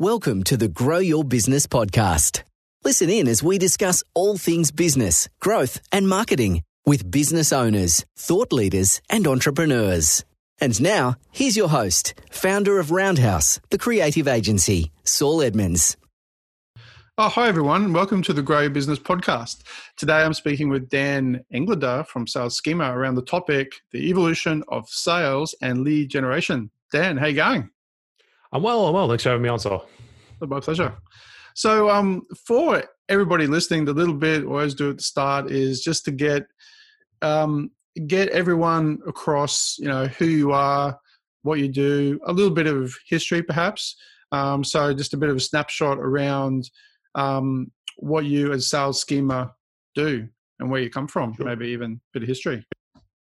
Welcome to the Grow Your Business podcast. Listen in as we discuss all things business, growth, and marketing with business owners, thought leaders, and entrepreneurs. And now, here's your host, founder of Roundhouse, the creative agency, Saul Edmonds. Oh, hi, everyone. Welcome to the Grow Your Business podcast. Today I'm speaking with Dan Englander from Sales Schema around the topic the evolution of sales and lead generation. Dan, how you going? I'm well. I'm well. Thanks for having me on, Saul. My pleasure. So, um, for everybody listening, the little bit I always do at the start is just to get um, get everyone across, you know, who you are, what you do, a little bit of history, perhaps. Um, so, just a bit of a snapshot around um, what you as sales schema do and where you come from, sure. maybe even a bit of history.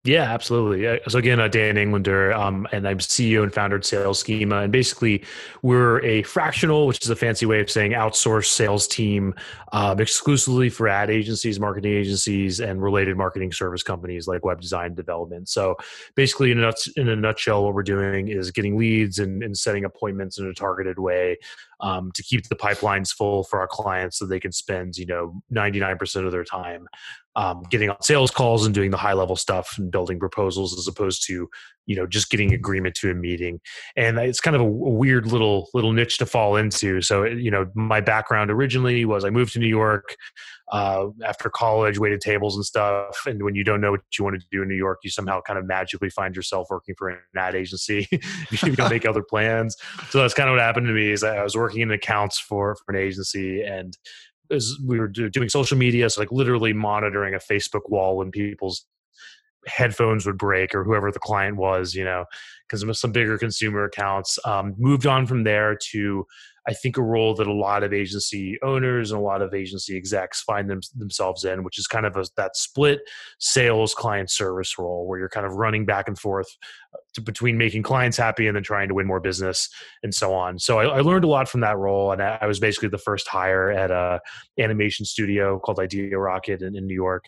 Yeah, absolutely. So again, uh, Dan Englander, um, and I'm CEO and founder of Sales Schema, and basically we're a fractional, which is a fancy way of saying outsourced sales team, um, exclusively for ad agencies, marketing agencies, and related marketing service companies like web design development. So basically, in a, nuts, in a nutshell, what we're doing is getting leads and, and setting appointments in a targeted way um, to keep the pipelines full for our clients so they can spend you know 99% of their time um, getting on sales calls and doing the high level stuff and building proposals as opposed to you know just getting agreement to a meeting. And it's kind of a, weird little little niche to fall into. So you know my background originally was i moved to new york uh, after college waited tables and stuff and when you don't know what you want to do in new york you somehow kind of magically find yourself working for an ad agency you don't make other plans so that's kind of what happened to me is i was working in accounts for for an agency and as we were doing social media, so like literally monitoring a Facebook wall when people's headphones would break or whoever the client was, you know, because some bigger consumer accounts. Um, moved on from there to I think a role that a lot of agency owners and a lot of agency execs find them, themselves in, which is kind of a, that split sales client service role where you're kind of running back and forth to, between making clients happy and then trying to win more business and so on. So I, I learned a lot from that role, and I, was basically the first hire at a animation studio called Idea Rocket in, in New York.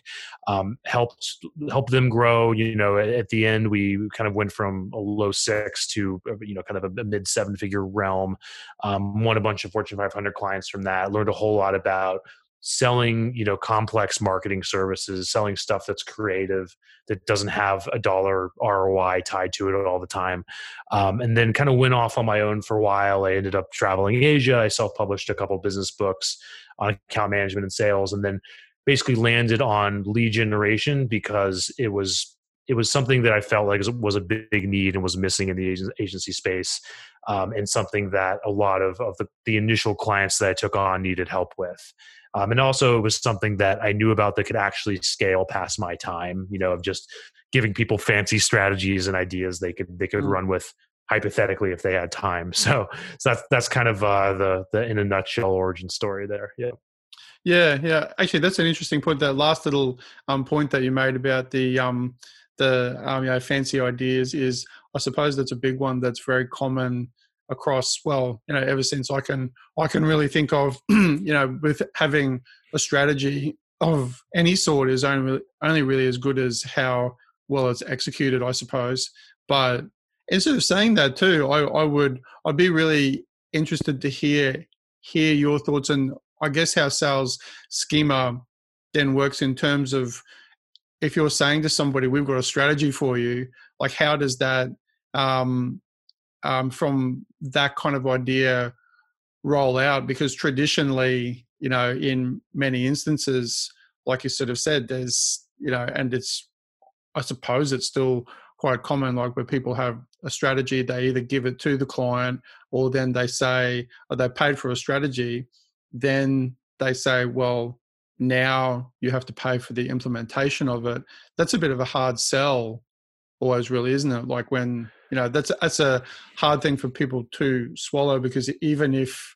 Um, helped help them grow. You know, at, at the end we kind of went from a low six to uh, you know kind of a, a mid seven figure realm. Um, won a bunch of Fortune 500 clients from that. Learned a whole lot about selling you know complex marketing services selling stuff that's creative that doesn't have a dollar roi tied to it all the time. Um, and then kind of went off on my own for a while. I ended up traveling asia. I self-published a couple business books on account management and sales and then basically landed on lead generation because it was it was something that I felt like was a big need and was missing in the agency space, um, and something that a lot of, of the, the, initial clients that I took on needed help with. Um, and also, it was something that I knew about that could actually scale past my time. You know, of just giving people fancy strategies and ideas they could they could mm-hmm. run with hypothetically if they had time. So, so that's that's kind of uh, the the in a nutshell origin story there. Yeah. Yeah, yeah. Actually, that's an interesting point. That last little um, point that you made about the um, the um, you know fancy ideas is I suppose that's a big one that's very common across well you know ever since I can I can really think of you know with having a strategy of any sort is only only really as good as how well it's executed I suppose. But instead of saying that too I, I would I'd be really interested to hear hear your thoughts and I guess how sales schema then works in terms of if you're saying to somebody, we've got a strategy for you, like how does that, um, um, from that kind of idea, roll out? Because traditionally, you know, in many instances, like you sort of said, there's, you know, and it's, I suppose it's still quite common, like where people have a strategy, they either give it to the client or then they say, or they paid for a strategy, then they say, well, now you have to pay for the implementation of it. That's a bit of a hard sell always really isn't it? Like when you know that's that's a hard thing for people to swallow because even if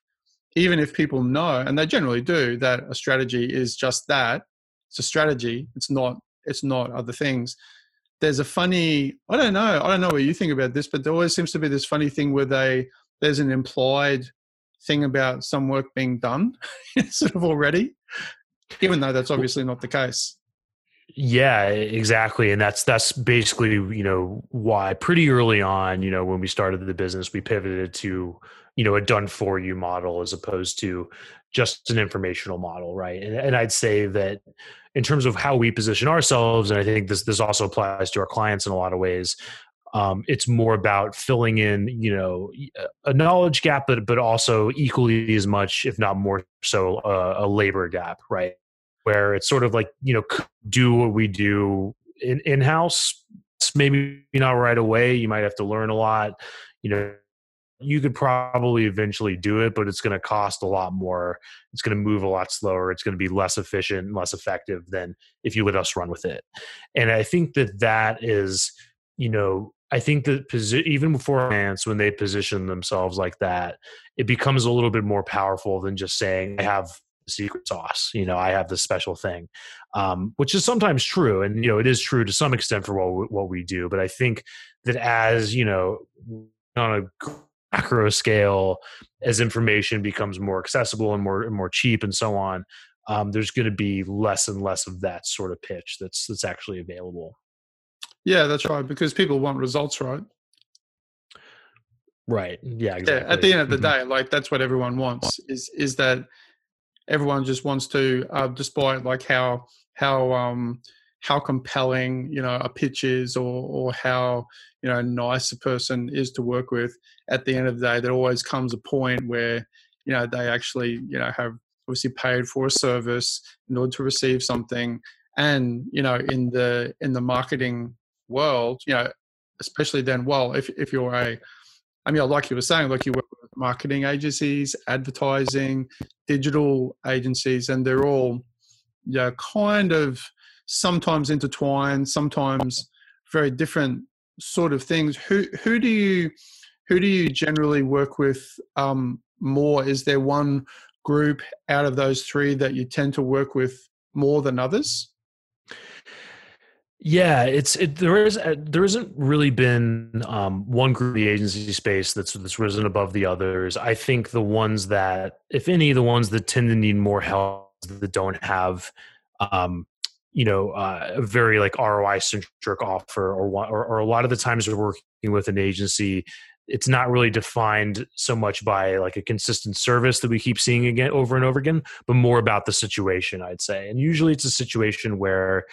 even if people know and they generally do that a strategy is just that it's a strategy it's not it's not other things. There's a funny i don't know i don't know what you think about this but there always seems to be this funny thing where they there's an implied thing about some work being done sort of already even though that's obviously not the case. Yeah, exactly. And that's that's basically, you know, why pretty early on, you know, when we started the business, we pivoted to you know a done for you model as opposed to just an informational model right and, and i'd say that in terms of how we position ourselves and i think this this also applies to our clients in a lot of ways um, it's more about filling in you know a knowledge gap but but also equally as much if not more so a, a labor gap right where it's sort of like you know do what we do in in house maybe not right away you might have to learn a lot you know you could probably eventually do it, but it's going to cost a lot more. It's going to move a lot slower. It's going to be less efficient and less effective than if you let us run with it. And I think that that is, you know, I think that posi- even before Ants, when they position themselves like that, it becomes a little bit more powerful than just saying, I have secret sauce. You know, I have this special thing, um, which is sometimes true. And, you know, it is true to some extent for what what we do. But I think that as, you know, on a macro scale as information becomes more accessible and more and more cheap and so on um, there's going to be less and less of that sort of pitch that's that's actually available yeah that's right because people want results right right yeah exactly yeah, at the end of the mm-hmm. day like that's what everyone wants is is that everyone just wants to uh, despite like how how um how compelling you know a pitch is or or how you know nice a person is to work with at the end of the day there always comes a point where you know they actually you know have obviously paid for a service in order to receive something and you know in the in the marketing world you know especially then well if, if you're a i mean like you were saying like you work with marketing agencies advertising digital agencies and they're all yeah kind of sometimes intertwined, sometimes very different sort of things. Who who do you who do you generally work with um, more? Is there one group out of those three that you tend to work with more than others? Yeah, it's it, there is uh, there hasn't really been um, one group of the agency space that's that's risen above the others. I think the ones that, if any, the ones that tend to need more help that don't have um, you know uh, a very like ROI centric offer or, or or a lot of the times we're working with an agency it's not really defined so much by like a consistent service that we keep seeing again over and over again but more about the situation I'd say and usually it's a situation where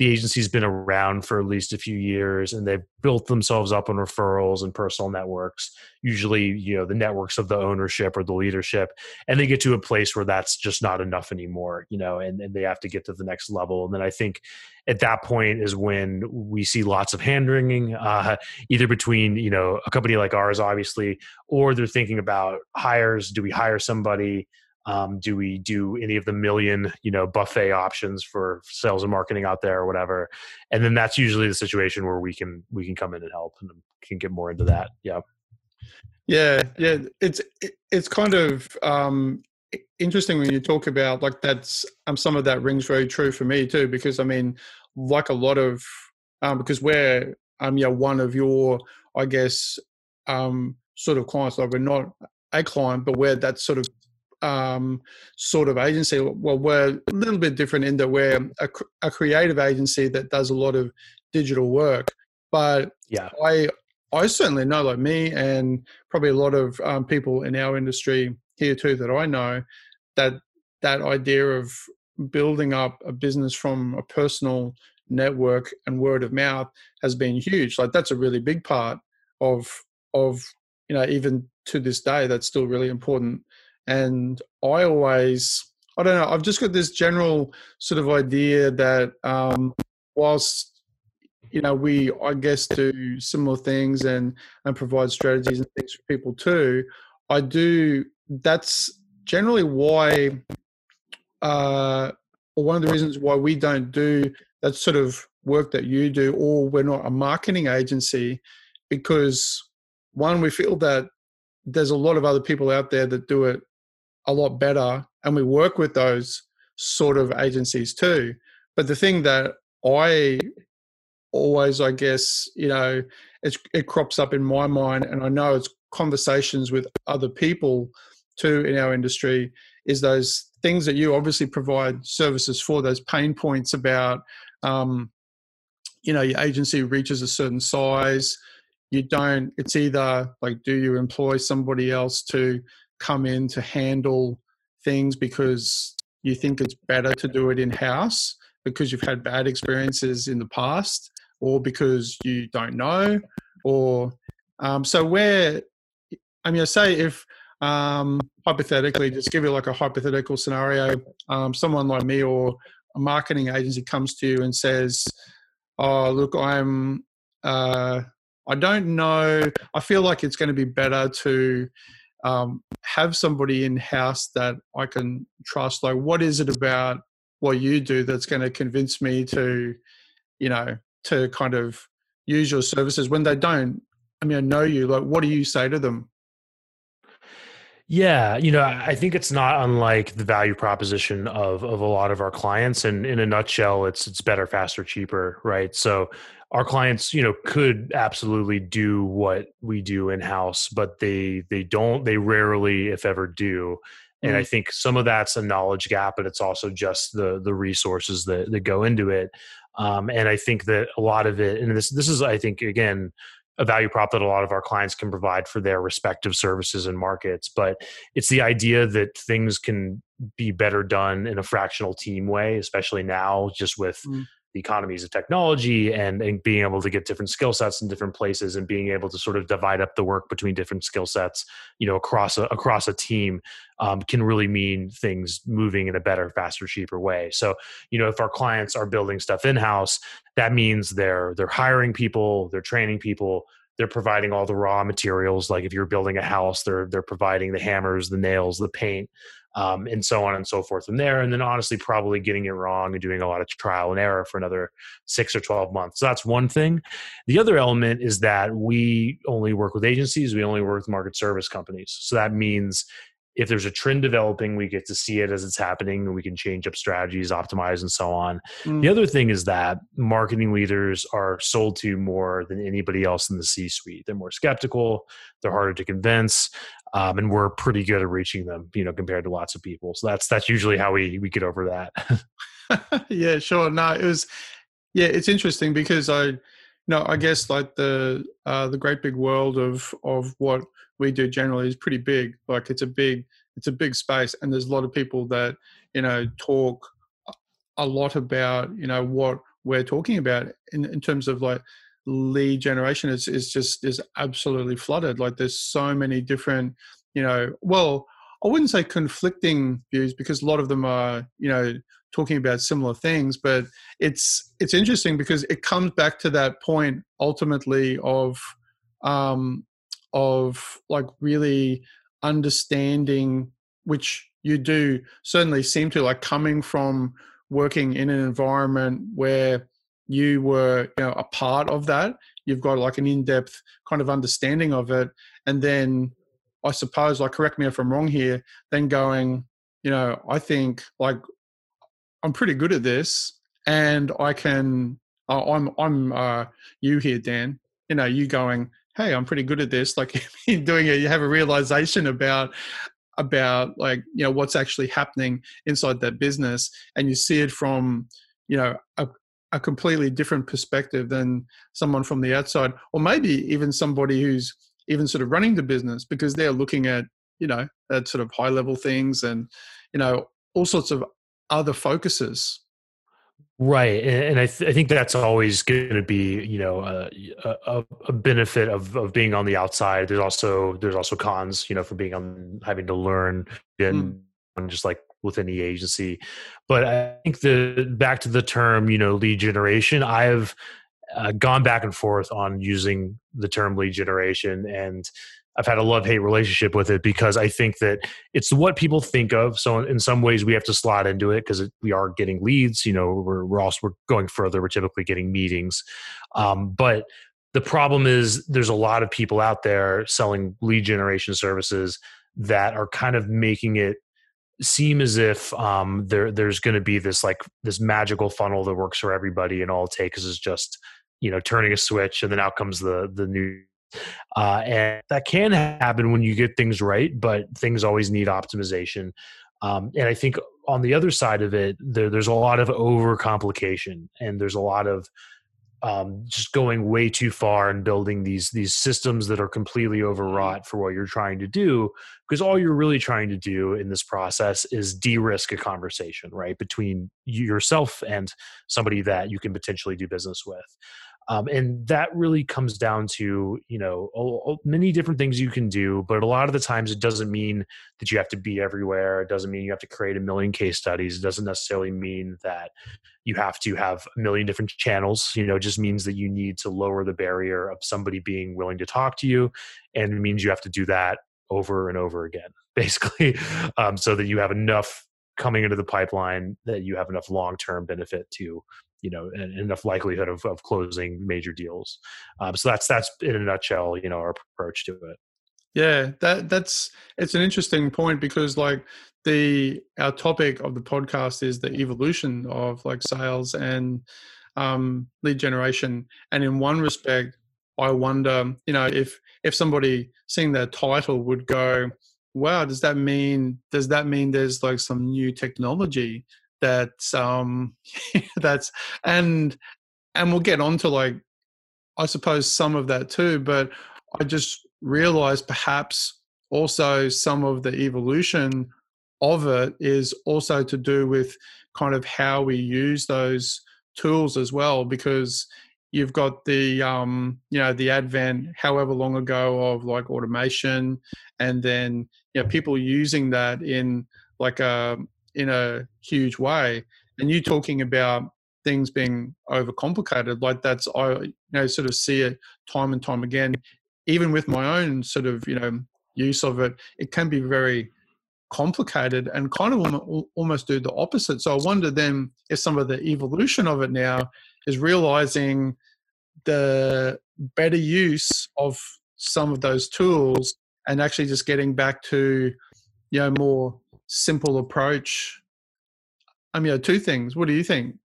the agency's been around for at least a few years and they've built themselves up on referrals and personal networks usually you know the networks of the ownership or the leadership and they get to a place where that's just not enough anymore you know and, and they have to get to the next level and then i think at that point is when we see lots of hand wringing uh, either between you know a company like ours obviously or they're thinking about hires do we hire somebody um, do we do any of the million, you know, buffet options for sales and marketing out there or whatever? And then that's usually the situation where we can we can come in and help and can get more into that. Yeah. Yeah, yeah. It's it's kind of um, interesting when you talk about like that's um, some of that rings very true for me too because I mean like a lot of um, because we're um yeah one of your I guess um sort of clients like we're not a client but we're that sort of um, sort of agency. Well, we're a little bit different in that we're a, a, creative agency that does a lot of digital work. But yeah, I I certainly know, like me, and probably a lot of um, people in our industry here too that I know, that that idea of building up a business from a personal network and word of mouth has been huge. Like that's a really big part of of you know even to this day that's still really important and I always, I don't know, I've just got this general sort of idea that um, whilst, you know, we, I guess, do similar things and, and provide strategies and things for people too, I do, that's generally why, uh, or one of the reasons why we don't do that sort of work that you do, or we're not a marketing agency, because one, we feel that there's a lot of other people out there that do it a lot better and we work with those sort of agencies too. But the thing that i always i guess you know it crops up in my mind and i know it's conversations with other people too in our industry is those things that you obviously provide services for those pain points about um, you know your agency reaches a certain size. You don't it's either like do you employ somebody else to come in to handle things because you think it's better to do it in house because you've had bad experiences in the past or because you don't know or um, so where i mean i say if um, hypothetically just give you like a hypothetical scenario um, someone like me or a marketing agency comes to you and says oh look i'm uh, i don't know i feel like it's going to be better to um, have somebody in house that i can trust like what is it about what you do that's going to convince me to you know to kind of use your services when they don't i mean i know you like what do you say to them yeah, you know, I think it's not unlike the value proposition of of a lot of our clients. And in a nutshell, it's it's better, faster, cheaper, right? So our clients, you know, could absolutely do what we do in house, but they they don't. They rarely, if ever, do. And mm-hmm. I think some of that's a knowledge gap, but it's also just the the resources that that go into it. Um, and I think that a lot of it, and this this is, I think, again, a value prop that a lot of our clients can provide for their respective services and markets. But it's the idea that things can be better done in a fractional team way, especially now, just with mm the economies of technology and, and being able to get different skill sets in different places and being able to sort of divide up the work between different skill sets you know across a across a team um, can really mean things moving in a better faster cheaper way. So you know if our clients are building stuff in house that means they're they're hiring people they're training people they're providing all the raw materials. Like if you're building a house they're they're providing the hammers the nails the paint um, and so on and so forth from there. And then honestly, probably getting it wrong and doing a lot of trial and error for another six or 12 months. So that's one thing. The other element is that we only work with agencies, we only work with market service companies. So that means if there's a trend developing, we get to see it as it's happening and we can change up strategies, optimize, and so on. Mm. The other thing is that marketing leaders are sold to more than anybody else in the C suite. They're more skeptical, they're harder to convince. Um, and we're pretty good at reaching them, you know, compared to lots of people. So that's that's usually how we we get over that. yeah, sure. No, it was yeah, it's interesting because I no, I guess like the uh, the great big world of of what we do generally is pretty big. Like it's a big it's a big space, and there's a lot of people that you know talk a lot about you know what we're talking about in, in terms of like lead generation is is just is absolutely flooded. Like there's so many different you know well I wouldn't say conflicting views because a lot of them are you know talking about similar things but it's it's interesting because it comes back to that point ultimately of um of like really understanding which you do certainly seem to like coming from working in an environment where you were you know a part of that you've got like an in-depth kind of understanding of it and then i suppose like correct me if i'm wrong here then going you know i think like I'm pretty good at this, and I can. Uh, I'm I'm uh, you here, Dan. You know, you going, hey, I'm pretty good at this. Like in doing it, you have a realization about about like you know what's actually happening inside that business, and you see it from you know a a completely different perspective than someone from the outside, or maybe even somebody who's even sort of running the business because they're looking at you know at sort of high level things and you know all sorts of other focuses right and i, th- I think that's always going to be you know a, a, a, benefit of, of being on the outside there's also there's also cons you know for being on having to learn and mm. just like with any agency but i think the back to the term you know lead generation i've uh, gone back and forth on using the term lead generation and I've had a love hate relationship with it because I think that it's what people think of. So in some ways, we have to slot into it because we are getting leads. You know, we're we're also we're going further. We're typically getting meetings, um, but the problem is there's a lot of people out there selling lead generation services that are kind of making it seem as if um, there there's going to be this like this magical funnel that works for everybody, and all it takes is just you know turning a switch, and then out comes the the new uh, and that can happen when you get things right, but things always need optimization. Um, and I think on the other side of it, there, there's a lot of overcomplication and there's a lot of um, just going way too far and building these these systems that are completely overwrought for what you're trying to do because all you're really trying to do in this process is de-risk a conversation right between yourself and somebody that you can potentially do business with um, and that really comes down to you know many different things you can do but a lot of the times it doesn't mean that you have to be everywhere. It doesn't mean you have to create a million case studies. It doesn't necessarily mean that you have to have a million different channels. You know just means that you need to lower the barrier of somebody being willing to talk to you and it means you have to do that over and over again basically um, so that you have enough coming into the pipeline that you have enough long-term benefit to you know enough likelihood of, of closing major deals. Um, so that's that's in a nutshell you know our approach to it. Yeah that that's it's an interesting point because like the our topic of the podcast is the evolution of like sales and um, lead generation. And in one respect i wonder you know if if somebody seeing their title would go wow does that mean does that mean there's like some new technology that's um that's and and we'll get on to like i suppose some of that too but i just realized perhaps also some of the evolution of it is also to do with kind of how we use those tools as well because you've got the um, you know the advent however long ago of like automation and then you know people using that in like a in a huge way. And you talking about things being overcomplicated, like that's I you know sort of see it time and time again. Even with my own sort of you know use of it, it can be very complicated and kind of almost do the opposite. So I wonder then if some of the evolution of it now is realizing the better use of some of those tools and actually just getting back to you know more simple approach. I mean, uh, two things. What do you think?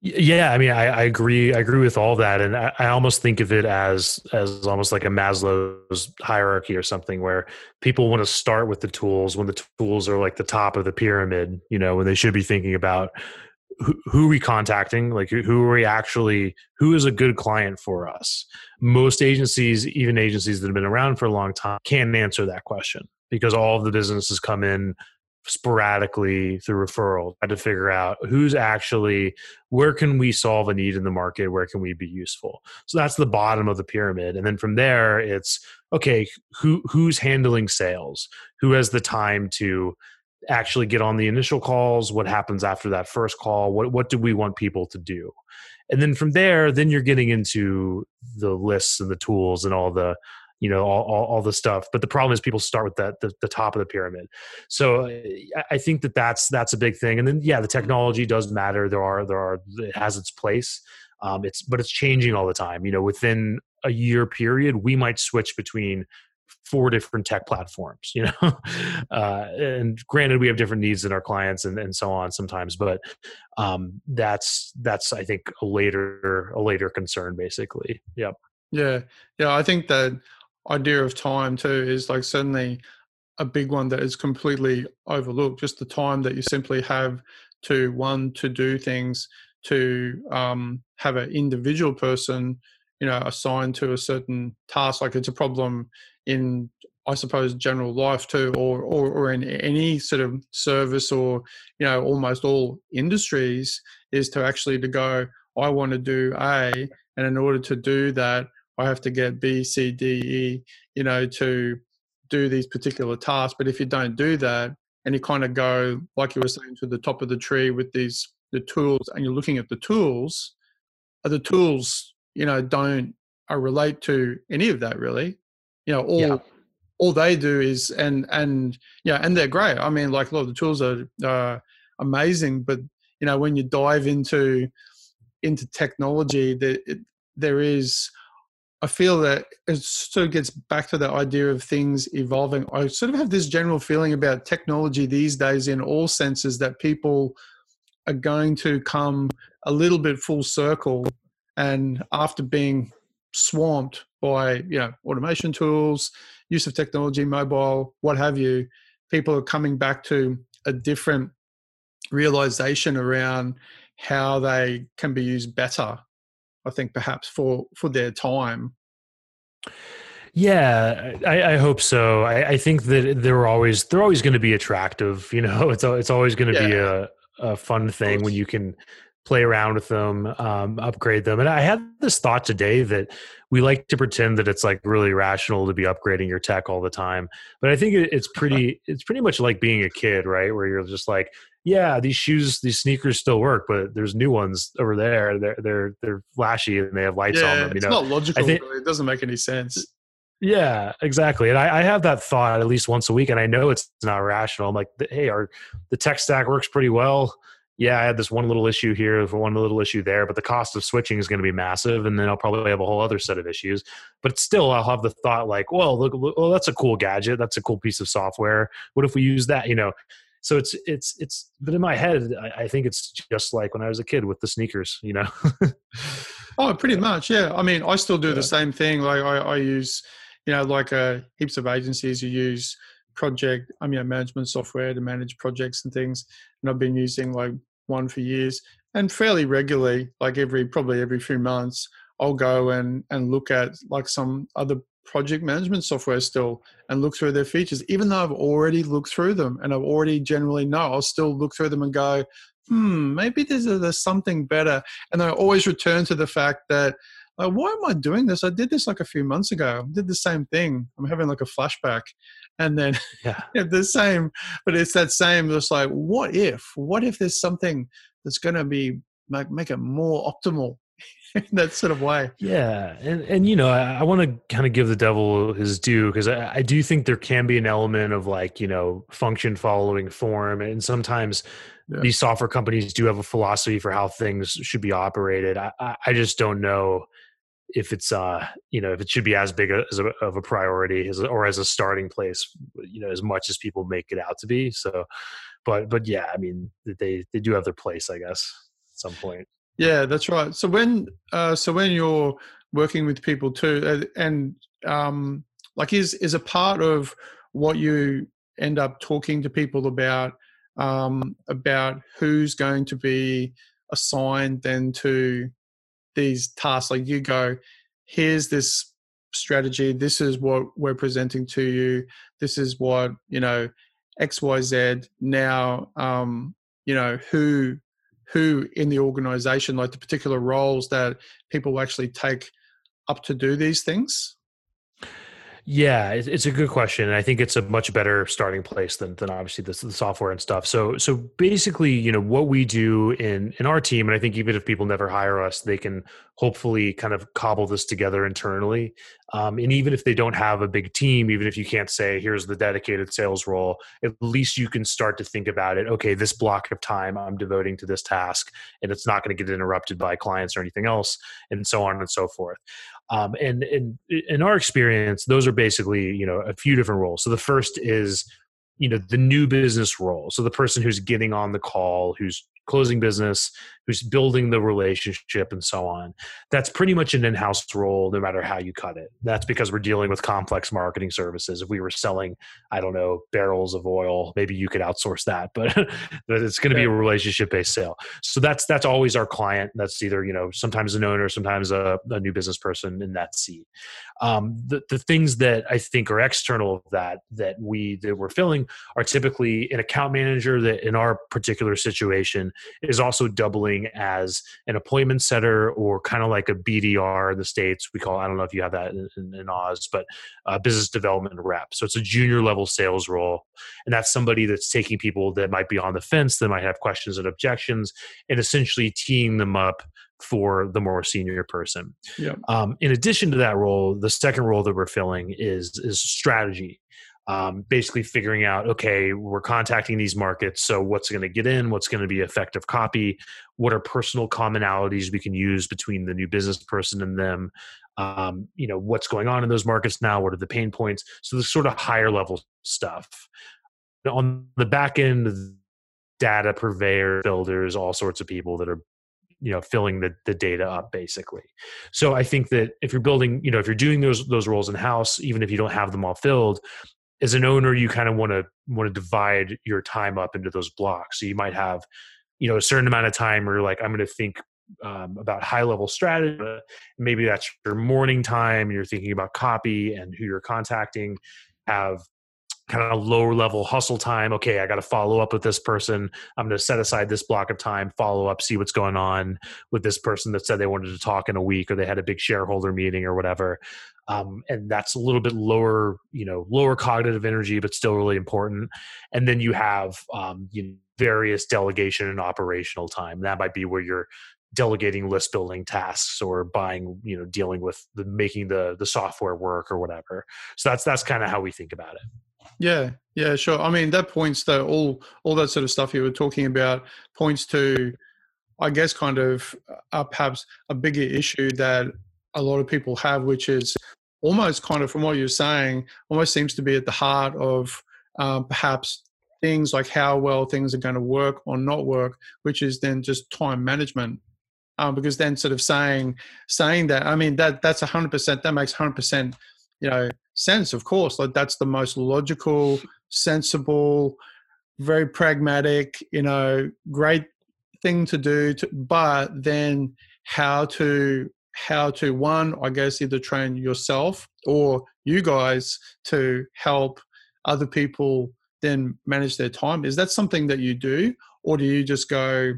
Yeah, I mean, I, I, agree. I agree with all that, and I, I, almost think of it as as almost like a Maslow's hierarchy or something, where people want to start with the tools when the tools are like the top of the pyramid. You know, when they should be thinking about who, who are we contacting, like who are we actually, who is a good client for us. Most agencies, even agencies that have been around for a long time, can't answer that question because all of the businesses come in sporadically through referral. Had to figure out who's actually where can we solve a need in the market? Where can we be useful? So that's the bottom of the pyramid. And then from there it's okay who who's handling sales? Who has the time to actually get on the initial calls? What happens after that first call? What what do we want people to do? And then from there then you're getting into the lists and the tools and all the you know all, all, all, the stuff but the problem is people start with that the, the top of the pyramid. So i think that that's that's a big thing. And then yeah the technology does matter. There are there are it has its place. Um, it's but it's changing all the time. You know within a year period we might switch between four different tech platforms you know? Uh, and granted we have different needs in our clients and, and so on sometimes but um, that's that's i think a later a later concern basically. Yep. Yeah. Yeah i think that idea of time too is like certainly a big one that is completely overlooked. Just the time that you simply have to one to do things, to um, have an individual person, you know, assigned to a certain task. Like it's a problem in, I suppose, general life too, or or, or in any sort of service or you know, almost all industries, is to actually to go. I want to do A, and in order to do that, I have to get B, C, D, E, you know, to do these particular tasks. But if you don't do that and you kind of go, like you were saying, to the top of the tree with these the tools and you're looking at the tools, the tools, you know, don't uh, relate to any of that really. You know, all yeah. all they do is and and yeah, and they're great. I mean, like a lot of the tools are uh, amazing, but you know, when you dive into into technology, that there is I feel that it sort of gets back to the idea of things evolving. I sort of have this general feeling about technology these days in all senses that people are going to come a little bit full circle and after being swamped by you know automation tools use of technology mobile what have you people are coming back to a different realization around how they can be used better I think perhaps for for their time. Yeah, I, I hope so. I, I, think that they're always they're always going to be attractive. You know, it's it's always going to yeah. be a, a fun thing when you can play around with them, um, upgrade them. And I had this thought today that we like to pretend that it's like really rational to be upgrading your tech all the time, but I think it's pretty it's pretty much like being a kid, right? Where you're just like, yeah, these shoes, these sneakers still work, but there's new ones over there. They're they're they're flashy and they have lights yeah, on them. You it's know, not logical. Think, it doesn't make any sense. Yeah, exactly. And I, I, have that thought at least once a week, and I know it's not rational. I'm like, hey, our the tech stack works pretty well. Yeah, I had this one little issue here, for one little issue there, but the cost of switching is going to be massive, and then I'll probably have a whole other set of issues. But still, I'll have the thought like, well, look, look well, that's a cool gadget, that's a cool piece of software. What if we use that? You know, so it's it's it's. But in my head, I, I think it's just like when I was a kid with the sneakers. You know. oh, pretty much. Yeah. I mean, I still do yeah. the same thing. Like I, I use you know, like uh, heaps of agencies who use project, I mean, management software to manage projects and things. And I've been using like one for years and fairly regularly, like every, probably every few months, I'll go and, and look at like some other project management software still and look through their features, even though I've already looked through them and I've already generally know, I'll still look through them and go, hmm, maybe there's, there's something better. And I always return to the fact that uh, why am I doing this? I did this like a few months ago. I did the same thing. I'm having like a flashback. And then yeah. the same, but it's that same, just like, what if? What if there's something that's going to be, make, make it more optimal in that sort of way. Yeah, and and you know, I, I want to kind of give the devil his due because I, I, do think there can be an element of like you know function following form, and sometimes yeah. these software companies do have a philosophy for how things should be operated. I, I just don't know if it's uh you know if it should be as big as a, of a priority as or as a starting place you know as much as people make it out to be so but but yeah i mean they they do have their place i guess at some point yeah that's right. So when uh so when you're working with people too uh, and um like is is a part of what you end up talking to people about um about who's going to be assigned then to these tasks? Like you go here's this strategy. This is what we're presenting to you. This is what you know xyz now um you know who who in the organization like the particular roles that people actually take up to do these things yeah, it's a good question, I think it's a much better starting place than than obviously the, the, software and stuff. So so basically, you know, what we do in in our team, and I think even if people never hire us, they can hopefully kind of cobble this together internally. Um, and even if they don't have a big team, even if you can't say here's the dedicated sales role, at least you can start to think about it. Okay, this block of time I'm devoting to this task, and it's not going to get interrupted by clients or anything else, and so on and so forth. Um, and, and in our experience, those are basically you know a few different roles. So the first is you know the new business role. So the person who's getting on the call, who's closing business, who's building the relationship, and so on. That's pretty much an in-house role, no matter how you cut it. That's because we're dealing with complex marketing services. If we were selling, I don't know, barrels of oil, maybe you could outsource that, but it's going to be a relationship-based sale. So that's that's always our client. That's either you know sometimes an owner, sometimes a, a new business person in that seat. Um, the the things that I think are external of that that we that we're filling are typically an account manager that in our particular situation is also doubling as an appointment setter or kind of like a BDR in the States. We call, I don't know if you have that in, in, in Oz, but uh, business development rep. So it's a junior level sales role. And that's somebody that's taking people that might be on the fence, that might have questions and objections, and essentially teeing them up for the more senior person. Yeah. Um, in addition to that role, the second role that we're filling is is strategy um, basically figuring out okay we're contacting these markets so what's going to get in what's going to be effective copy what are personal commonalities we can use between the new business person and them um, you know what's going on in those markets now what are the pain points so the sort of higher level stuff. On the back end data purveyor builders all sorts of people that are you know filling the, the data up basically. So i think that if you're building you know if you're doing those those roles in house even if you don't have them all filled as an owner you kind of want to want to divide your time up into those blocks so you might have you know a certain amount of time where like i'm going to think um, about high level strategy. Maybe that's your morning time. You're thinking about copy and who you're contacting. Have kind of lower level hustle time. Okay, I got to follow up with this person. I'm going to set aside this block of time, follow up, see what's going on with this person that said they wanted to talk in a week or they had a big shareholder meeting or whatever. Um, and that's a little bit lower, you know, lower cognitive energy, but still really important. And then you have um, you know, various delegation and operational time. That might be where you're delegating list building tasks or buying you know dealing with the making the the software work or whatever so that's that's kind of how we think about it yeah, yeah, sure. I mean, that points to all all that sort of stuff you were talking about points to, I guess, kind of uh, perhaps a bigger issue that a lot of people have, which is almost kind of from what you're saying, almost seems to be at the heart of um, perhaps things like how well things are going to work or not work, which is then just time management. Um, because then sort of saying saying that, I mean that that's hundred percent. That makes hundred percent you know sense of course like that's the most logical sensible very pragmatic you know great thing to do to, but then how to how to one i guess either train yourself or you guys to help other people then manage their time. Is that something that you do or do you just go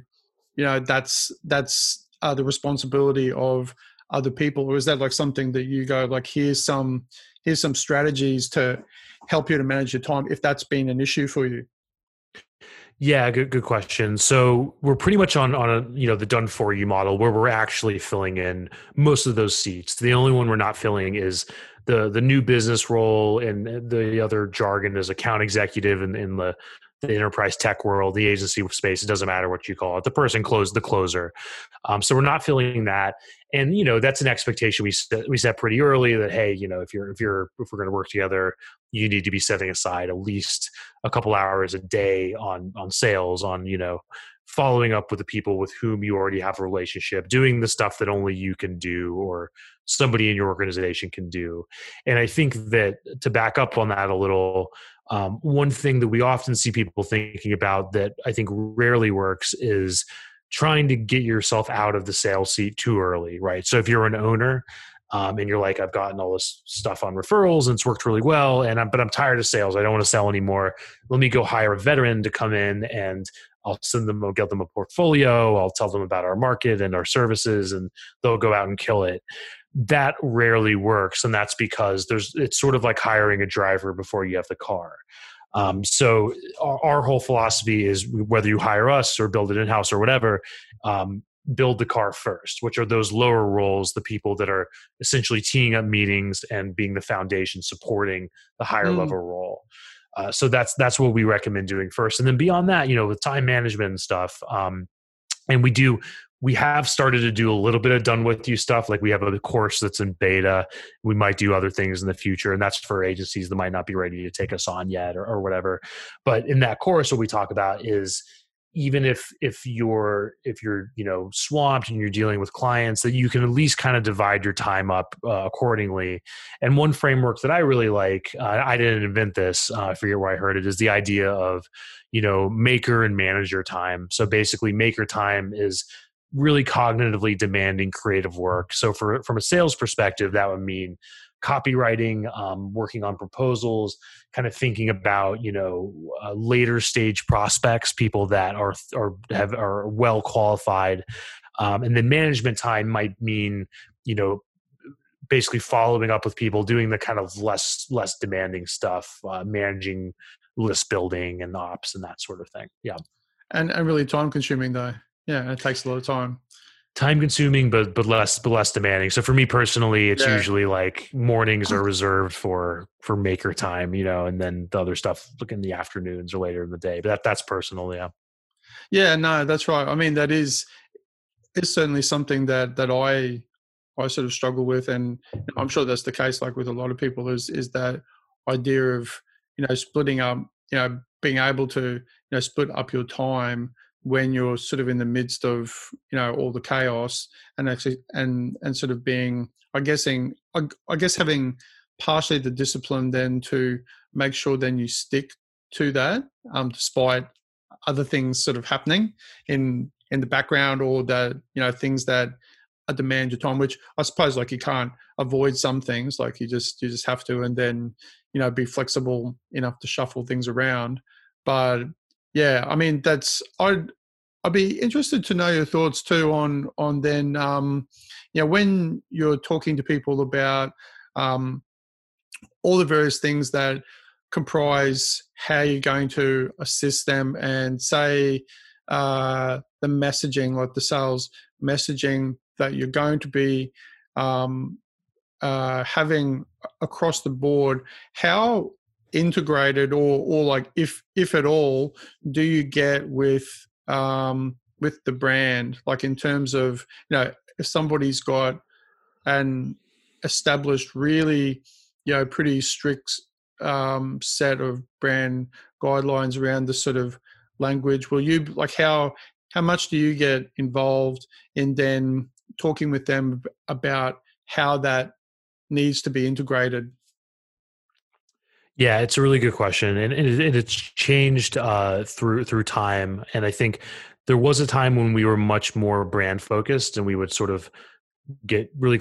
you know that's that's uh, the responsibility of other people or is that like something that you go like here's some here's some strategies to help you to manage your time if that's been an issue for you yeah, good good question. So we're pretty much on on a you know the done for you model where we're actually filling in most of those seats. The only one we're not filling is the the new business role and the other jargon is account executive in, in the the enterprise tech world, the agency space, it doesn't matter what you call it. The person closed the closer. Um, so we're not feeling that. And, you know, that's an expectation we set, we set pretty early that, hey, you know, if you're, if you're, if we're going to work together, you need to be setting aside at least a couple hours a day on, on sales, on, you know, following up with the people with whom you already have a relationship, doing the stuff that only you can do or somebody in your organization can do. And I think that to back up on that a little, um, one thing that we often see people thinking about that I think rarely works is trying to get yourself out of the sales seat too early, right? So if you're an owner um, and you're like, I've gotten all this stuff on referrals and it's worked really well, and I'm, but I'm tired of sales. I don't want to sell anymore. Let me go hire a veteran to come in and I'll send them, I'll get them a portfolio. I'll tell them about our market and our services, and they'll go out and kill it that rarely works and that's because there's it's sort of like hiring a driver before you have the car um, so our, our, whole philosophy is whether you hire us or build it in house or whatever um, build the car first which are those lower roles the people that are essentially teeing up meetings and being the foundation supporting the higher mm. level role uh, so that's that's what we recommend doing first and then beyond that you know with time management and stuff um, and we do we have started to do a little bit of done with you stuff. Like we have a course that's in beta. We might do other things in the future, and that's for agencies that might not be ready to take us on yet or, or whatever. But in that course, what we talk about is even if if you're if you're you know swamped and you're dealing with clients that you can at least kind of divide your time up uh, accordingly and one framework that i really like uh, i didn't invent this uh, i forget where i heard it is the idea of you know maker and manager time so basically maker time is really cognitively demanding creative work. So, for from a sales perspective, that would mean copywriting, um, working on proposals, kind of thinking about you know uh, later stage prospects, people that are are have are well qualified, um, and then management time might mean you know basically following up with people, doing the kind of less less demanding stuff, uh, managing list building and ops and that sort of thing. Yeah, and and really time consuming though. Yeah, it takes a lot of time. Time consuming, but but less but less demanding. So for me personally, it's yeah. usually like mornings are reserved for for maker time, you know, and then the other stuff look in the afternoons or later in the day. But that that's personal, yeah. Yeah, no, that's right. I mean, that is is certainly something that that I I sort of struggle with, and I'm sure that's the case. Like with a lot of people, is is that idea of you know splitting up, you know, being able to you know split up your time when you're sort of in the midst of you know all the chaos and actually and and sort of being i guessing I, I guess having partially the discipline then to make sure then you stick to that um, despite other things sort of happening in in the background or the you know things that demand your time which i suppose like you can't avoid some things like you just you just have to and then you know be flexible enough to shuffle things around. But yeah i mean that's i'd i'd be interested to know your thoughts too on on then um you know when you're talking to people about um all the various things that comprise how you're going to assist them and say uh, the messaging like the sales messaging that you're going to be um, uh, having across the board how integrated or or like if if at all do you get with um with the brand like in terms of you know if somebody's got an established really you know pretty strict um set of brand guidelines around the sort of language will you like how how much do you get involved in then talking with them about how that needs to be integrated? Yeah, it's a really good question, and, and it's changed uh, through through time. And I think there was a time when we were much more brand focused, and we would sort of get really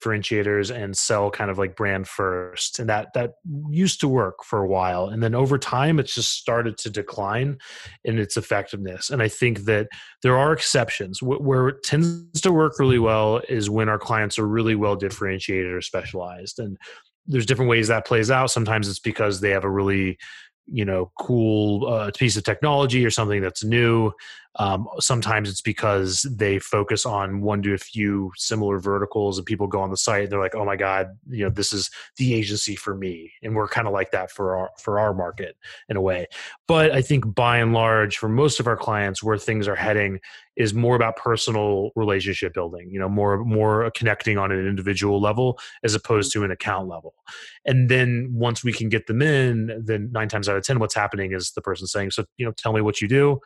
differentiators and sell kind of like brand first and that that used to work for a while and then over time it's just started to decline in its effectiveness and i think that there are exceptions where it tends to work really well is when our clients are really well differentiated or specialized and there's different ways that plays out sometimes it's because they have a really you know cool uh, piece of technology or something that's new um, sometimes it's because they focus on one to a few similar verticals, and people go on the site. And they're like, "Oh my god, you know, this is the agency for me," and we're kind of like that for our for our market in a way. But I think by and large, for most of our clients, where things are heading is more about personal relationship building. You know, more more connecting on an individual level as opposed to an account level. And then once we can get them in, then nine times out of ten, what's happening is the person saying, "So, you know, tell me what you do."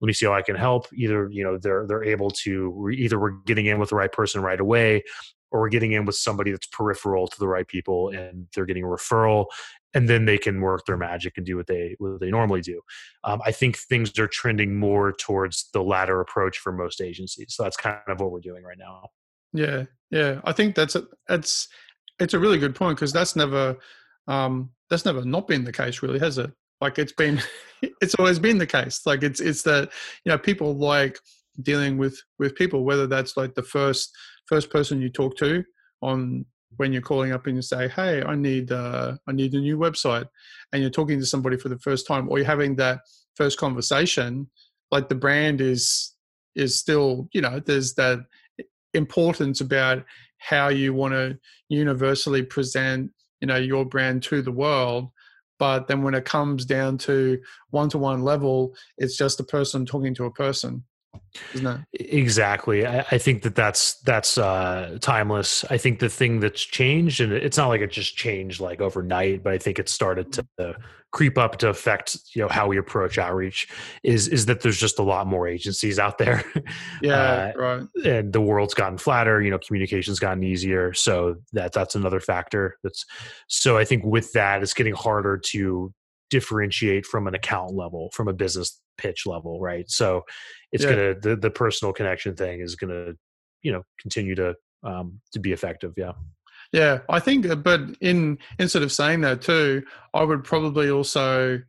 let me see how I can help. Either you know they're they're able to either we're getting in with the right person right away, or we're getting in with somebody that's peripheral to the right people, and they're getting a referral, and then they can work their magic and do what they what they normally do. Um, I think things are trending more towards the latter approach for most agencies. So that's kind of what we're doing right now. Yeah, yeah. I think that's a, it's it's a really good point because that's never um, that's never not been the case, really, has it? Like it's been, it's always been the case. Like it's it's that you know people like dealing with with people, whether that's like the first first person you talk to on when you're calling up and you say, "Hey, I need uh, I need a new website," and you're talking to somebody for the first time, or you're having that first conversation, like the brand is is still you know there's that importance about how you want to universally present you know your brand to the world but then when it comes down to one-to-one level it's just a person talking to a person exactly. I, I, think that that's that's uh timeless. I think the thing that's changed and it's not like it just changed like overnight but i think it started to creep up to affect you know how we approach outreach is is that there's just a lot more agencies out there. Yeah uh, right. and the world's gotten flatter you know communication's gotten easier. So that that's another factor that's so i think with that it's getting harder to differentiate from an account level from a business pitch level right? So it's yeah. gonna the, the personal connection thing is gonna you know continue to um to be effective yeah yeah, I think, uh, but in instead of saying that too, I would probably also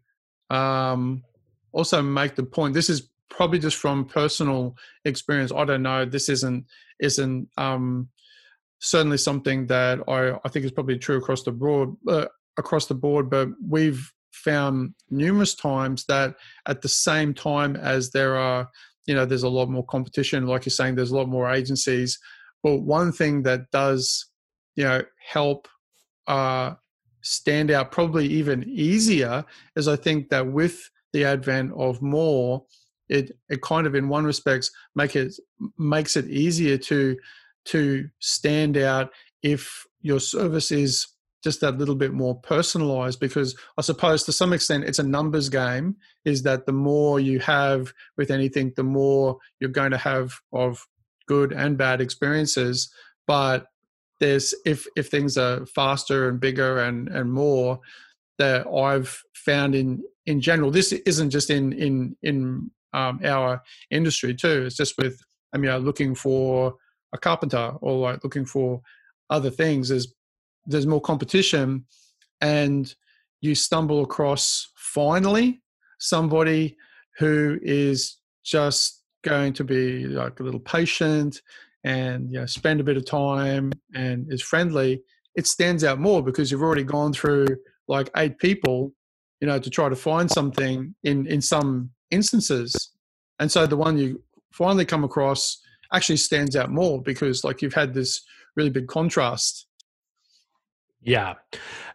um, also make the point. This is probably just from personal experience. I don't know. This isn't isn't um, certainly something that I I think is probably true across the board uh, across the board. But we've found numerous times that at the same time as there are you know there's a lot more competition like you're saying there's a lot more agencies. But one thing that does you know help uh, stand out probably even easier is I think that with the advent of more, it it kind of in one respects make it makes it easier to to stand out if your service is just that little bit more personalized because I suppose to some extent it's a numbers game is that the more you have with anything the more you're going to have of good and bad experiences but there's if if things are faster and bigger and and more that I've found in in general this isn't just in in in um, our industry too. It's just with I mean, looking for a carpenter or like looking for other things. There's there's more competition, and you stumble across finally somebody who is just going to be like a little patient and you know spend a bit of time and is friendly it stands out more because you've already gone through like eight people you know to try to find something in in some instances. And so the one you finally come across actually stands out more because like you've had this really big contrast yeah,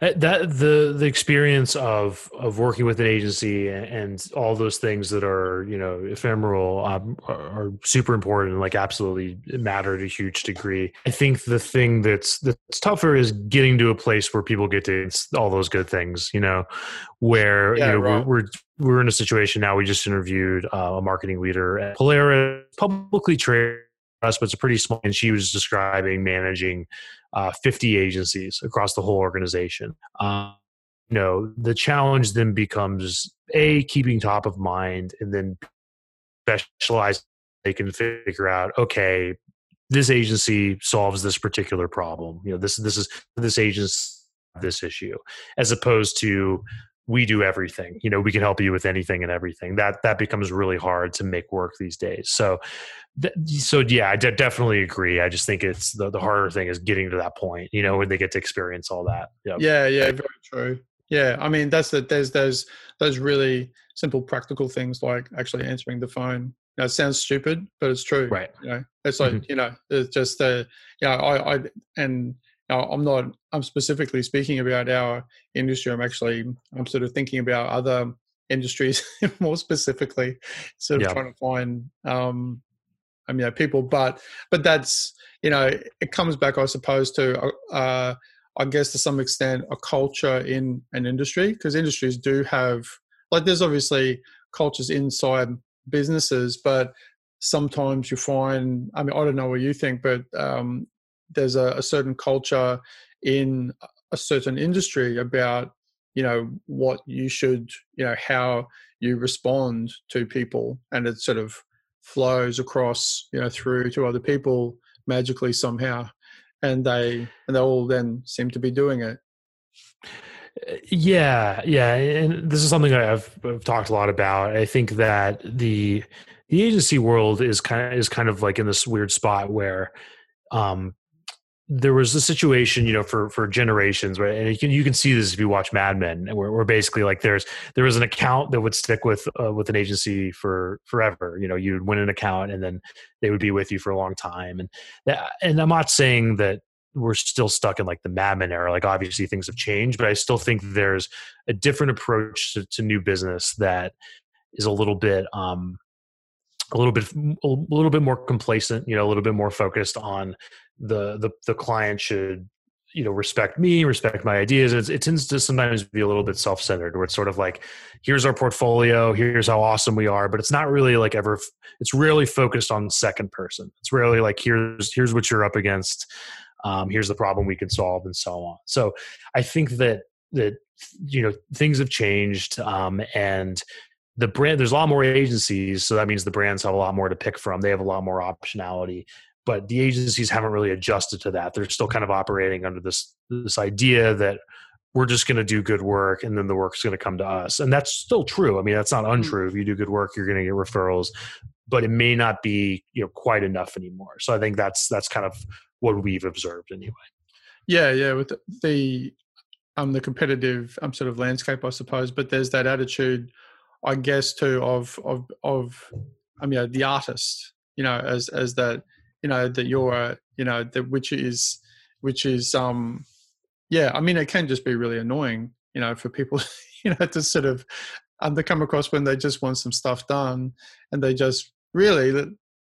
uh, that the the experience of of working with an agency and all those things that are you know ephemeral um, are, are, super important. And like absolutely matter to a huge degree. I think the thing that's that's tougher is getting to a place where people get to all those good things. You know, where yeah, you know right. we're, we're we're in a situation now. We just interviewed uh, a marketing leader at Polaris, publicly traded us, but it's a pretty small. And she was describing managing uh, 50 agencies across the whole organization. Um, you know, the challenge then becomes a keeping top of mind, and then specialized. They can figure out, okay, this agency solves this particular problem. You know, this this is this agency this issue, as opposed to we do everything you know we can help you with anything and everything. That that becomes really hard to make work these days. So th- so yeah i definitely agree. I just think it's the, the harder thing is getting to that point you know when they get to experience all that. Yep. yeah yeah very true. Yeah i mean that's the there's those those really simple practical things like actually answering the phone. You know, it sounds stupid but it's true right. you know? It's like mm-hmm. you know it's just uh yeah i i and I'm not. I'm specifically speaking about our industry. I'm actually. I'm sort of thinking about other industries more specifically, sort of yeah. trying to find. Um, I mean, people, but but that's you know, it comes back, I suppose, to uh, I guess to some extent a culture in an industry because industries do have like there's obviously cultures inside businesses, but sometimes you find. I mean, I don't know what you think, but um, there's a, a certain culture in a certain industry about you know what you should you know how you respond to people and it sort of flows across you know through to other people magically somehow and they and they all then seem to be doing it. Uh, yeah yeah and this is something I've, I've talked a lot about. I think that the the agency world is kind of is kind of like in this weird spot where um there was a situation, you know, for for generations, right? And you can you can see this if you watch Mad Men, where, where basically like there's there was an account that would stick with uh, with an agency for forever. You know, you'd win an account, and then they would be with you for a long time. And that, and I'm not saying that we're still stuck in like the Mad Men era. Like obviously things have changed, but I still think there's a different approach to, to new business that is a little bit um a little bit a little bit more complacent you know a little bit more focused on the the the client should you know respect me respect my ideas. It's, it tends to sometimes be a little bit self-centered where it's sort of like here's our portfolio here's how awesome we are but it's not really like ever it's really focused on second person. It's really like here's here's what you're up against um, here's the problem we can solve and so on. So i think that that you know things have changed um, and the brand there's a lot more agencies so that means the brands have a lot more to pick from they have a lot more optionality but the agencies haven't really adjusted to that. They're still kind of operating under this this idea that we're just going to do good work and then the work's going to come to us. And that's still true. I mean, that's not mm-hmm. untrue. If you do good work, you're going to get referrals, but it may not be, you know, quite enough anymore. So I think that's that's kind of what we've observed anyway. Yeah, yeah, with the um the competitive um sort of landscape I suppose, but there's that attitude I guess too of of of I mean the artist, you know, as as that you know that you're you know that which is which is um yeah i mean it can just be really annoying you know for people you know to sort of um, they come across when they just want some stuff done and they just really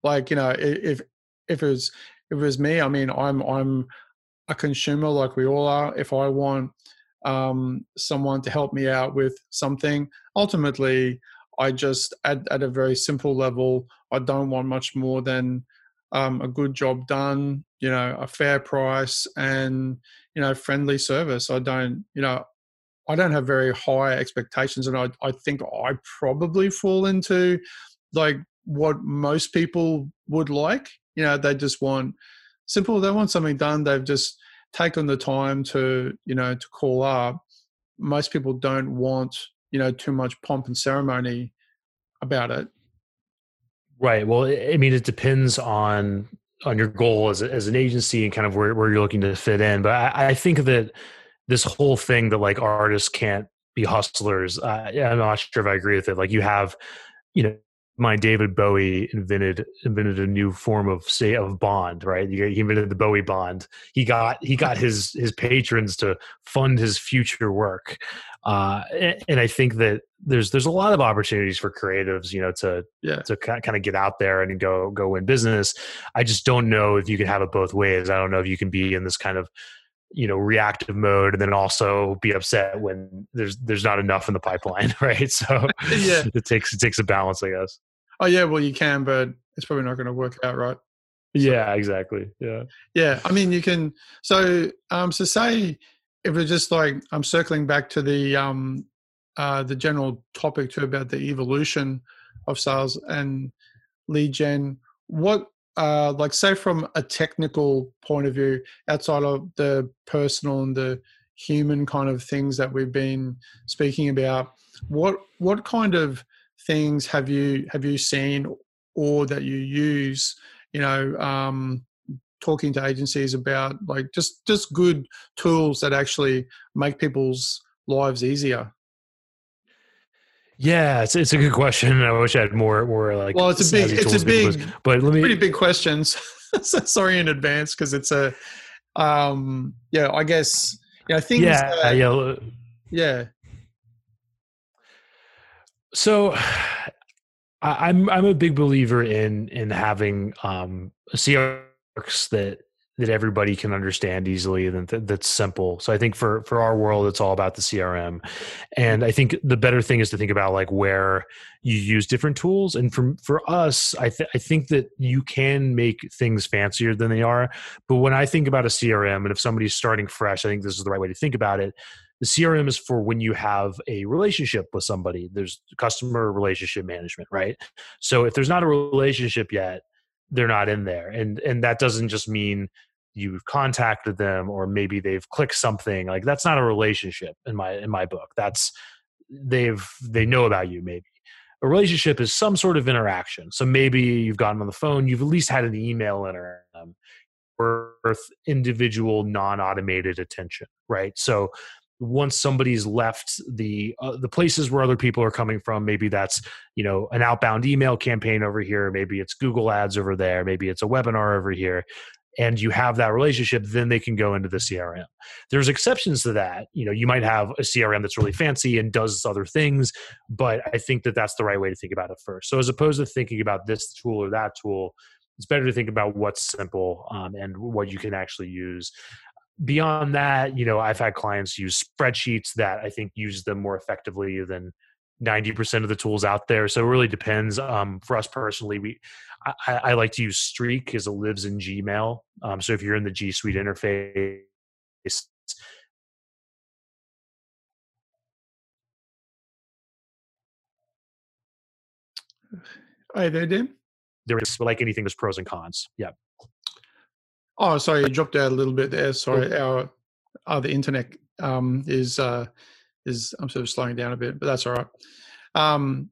like you know if if it was if it was me i mean i'm i'm a consumer like we all are. If i want um someone to help me out with something ultimately i just at, at a very simple level i don't want much more than um, a good job done, you know, a fair price and, you know, friendly service. I don't, you know, I don't have very high expectations. And I, I think I probably fall into like what most people would like. You know, they just want simple. They want something done. They've just taken the time to you know to call up. Most people don't want you know too much pomp and ceremony about it. Right. Well, I mean, it depends on on your goal as, as an agency and kind of where, where you're looking to fit in. But I, I think that this whole thing that like artists can't be hustlers, I'm not sure if I agree with it. Like you have, you know, my David Bowie invented invented a new form of say of bond, right? He invented the Bowie bond. He got he got his his patrons to fund his future work, uh, and I think that there's there's a lot of opportunities for creatives, you know, to yeah. to kind of get out there and go go win business. I just don't know if you can have it both ways. I don't know if you can be in this kind of you know reactive mode and then also be upset when there's there's not enough in the pipeline right so yeah it takes it takes a balance i guess oh yeah well you can but it's probably not going to work out right? So, yeah exactly yeah. Yeah i mean you can so um so say if we're just like i'm circling back to the um uh the general topic too about the evolution of sales and lead gen what uh like say from a technical point of view outside of the personal and the human kind of things that we've been speaking about what what kind of things have you have you seen or that you use you know um, talking to agencies about like just just good tools that actually make people's lives easier yeah, it's it's a good question. I wish I had more more like. Well, it's a big, it's a big, but let me pretty big questions. Sorry in advance because it's a, um, yeah, I guess yeah, things. Yeah, that, yeah, yeah. So I, am I'm a big believer in in having um CRX that that everybody can understand easily and that, that's simple. So I think for for our world, it's all about the CRM, and I think the better thing is to think about like where you use different tools. And for for us, I th- I think that you can make things fancier than they are. But when I think about a CRM, and if somebody's starting fresh, I think this is the right way to think about it the crm is for when you have a relationship with somebody. There's customer relationship management right? So if there's not a relationship yet they're not in there. And and that doesn't just mean you've contacted them or maybe they've clicked something. Like that's not a relationship in my in my book. That's they've they know about you maybe. A relationship is some sort of interaction. So maybe you've gotten on the phone you've at least had an email interaction worth individual non-automated attention right? So once somebody's left the uh, the places where other people are coming from maybe that's you know an outbound email campaign over here maybe it's google ads over there maybe it's a webinar over here and you have that relationship then they can go into the crm there's exceptions to that you know you might have a crm that's really fancy and does other things but i think that that's the right way to think about it first. So as opposed to thinking about this tool or that tool it's better to think about what's simple um, and what you can actually use beyond that, you know, I've had clients use spreadsheets that I think use them more effectively than 90% of the tools out there. So it really depends. Um, for us personally, we I, I, like to use Streak because it lives in Gmail. Um, so if you're in the G Suite interface, Hi there, Dan. There is like anything, there's pros and cons. Yeah. Oh, sorry, you dropped out a little bit there. Sorry, our uh, the internet um, is uh, is I'm sort of slowing down a bit, but that's all right. Um,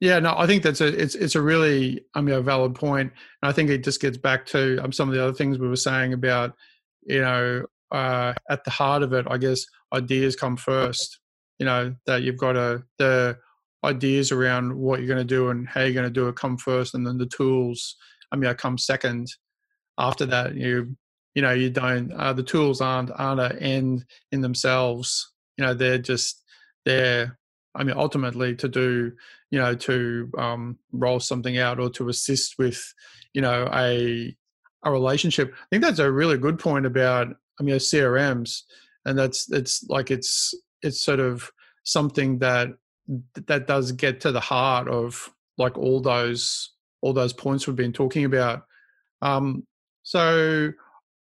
yeah, no, I think that's a it's it's a really I mean a valid point, and I think it just gets back to um, some of the other things we were saying about you know uh, at the heart of it, I guess ideas come first. You know that you've got to the ideas around what you're going to do and how you're going to do it come first, and then the tools I mean, I come second after that you you know you don't uh, the tools aren't aren't an end in themselves. You know they're just there i mean ultimately to do you know to um, roll something out or to assist with you know a a relationship. I think that's a really good point about i mean crms and that's it's like it's it's sort of something that that does get to the heart of like all those all those points we've been talking about. Um, so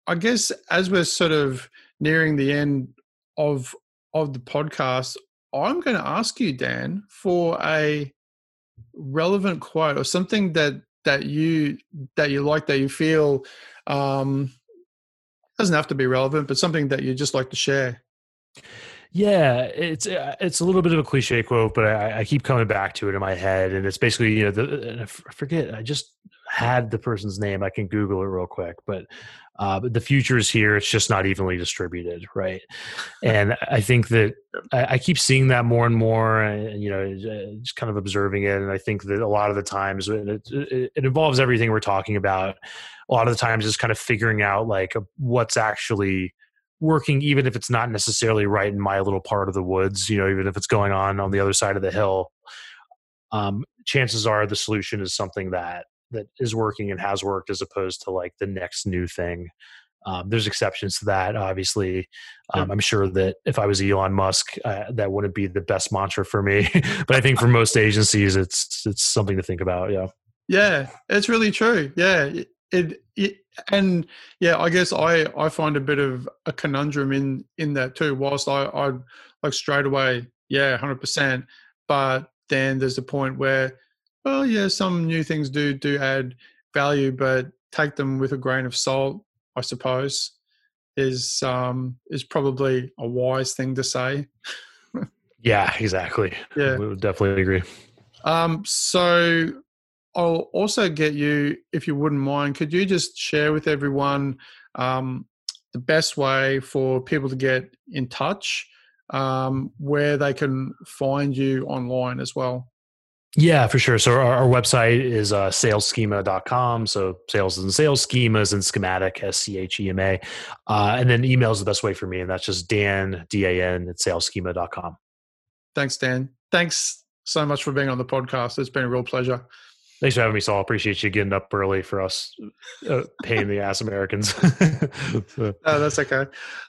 I guess as we're sort of nearing the end of of the podcast, I'm going to ask you, Dan, for a relevant quote or something that that you that you like that you feel um, doesn't have to be relevant, but something that you just like to share. Yeah, it's uh, it's a little bit of a cliche quote, but I, I keep coming back to it in my head, and it's basically you know the, I forget I just had the person's name. I can Google it real quick, but uh, but the future is here. It's just not evenly distributed, right? And I think that I, I keep seeing that more and more. And, you know, just kind of observing it, and I think that a lot of the times it, it, it involves everything we're talking about. A lot of the times, is kind of figuring out like what's actually working even if it's not necessarily right in my little part of the woods you know even if it's going on on the other side of the hill um, chances are the solution is something that that is working and has worked as opposed to like the next new thing. Um, there's exceptions to that obviously. Um, i'm sure that if i was elon musk uh, that wouldn't be the best mantra for me but i think for most agencies it's it's something to think about yeah. Yeah it's really true yeah it, it and yeah i guess i i find a bit of a conundrum in in that too whilst i i like straight away yeah 100% but then there's a point where well yeah some new things do do add value but take them with a grain of salt i suppose is um is probably a wise thing to say. Yeah exactly. Yeah. We would definitely agree. Um so I'll also get you, if you wouldn't mind, could you just share with everyone um, the best way for people to get in touch, um, where they can find you online as well? Yeah, for sure. So our, our website is uh, salesschema.com. So sales and sales schemas and schematic, S C H E M A. Uh, and then email is the best way for me. And that's just Dan, D A N, at salesschema.com. Thanks, Dan. Thanks so much for being on the podcast. It's been a real pleasure. Thanks for having me, Saul. Appreciate you getting up early for us, uh, paying the ass Americans. no, that's okay.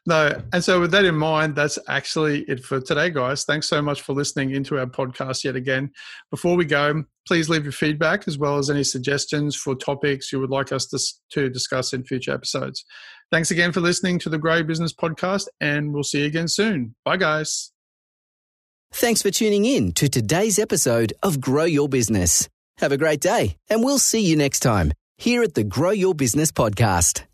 No, and so with that in mind, that's actually it for today, guys. Thanks so much for listening into our podcast yet again. Before we go, please leave your feedback as well as any suggestions for topics you would like us to, to discuss in future episodes. Thanks again for listening to the Grow Business Podcast, and we'll see you again soon. Bye, guys. Thanks for tuning in to today's episode of Grow Your Business. Have a great day, and we'll see you next time here at the Grow Your Business Podcast.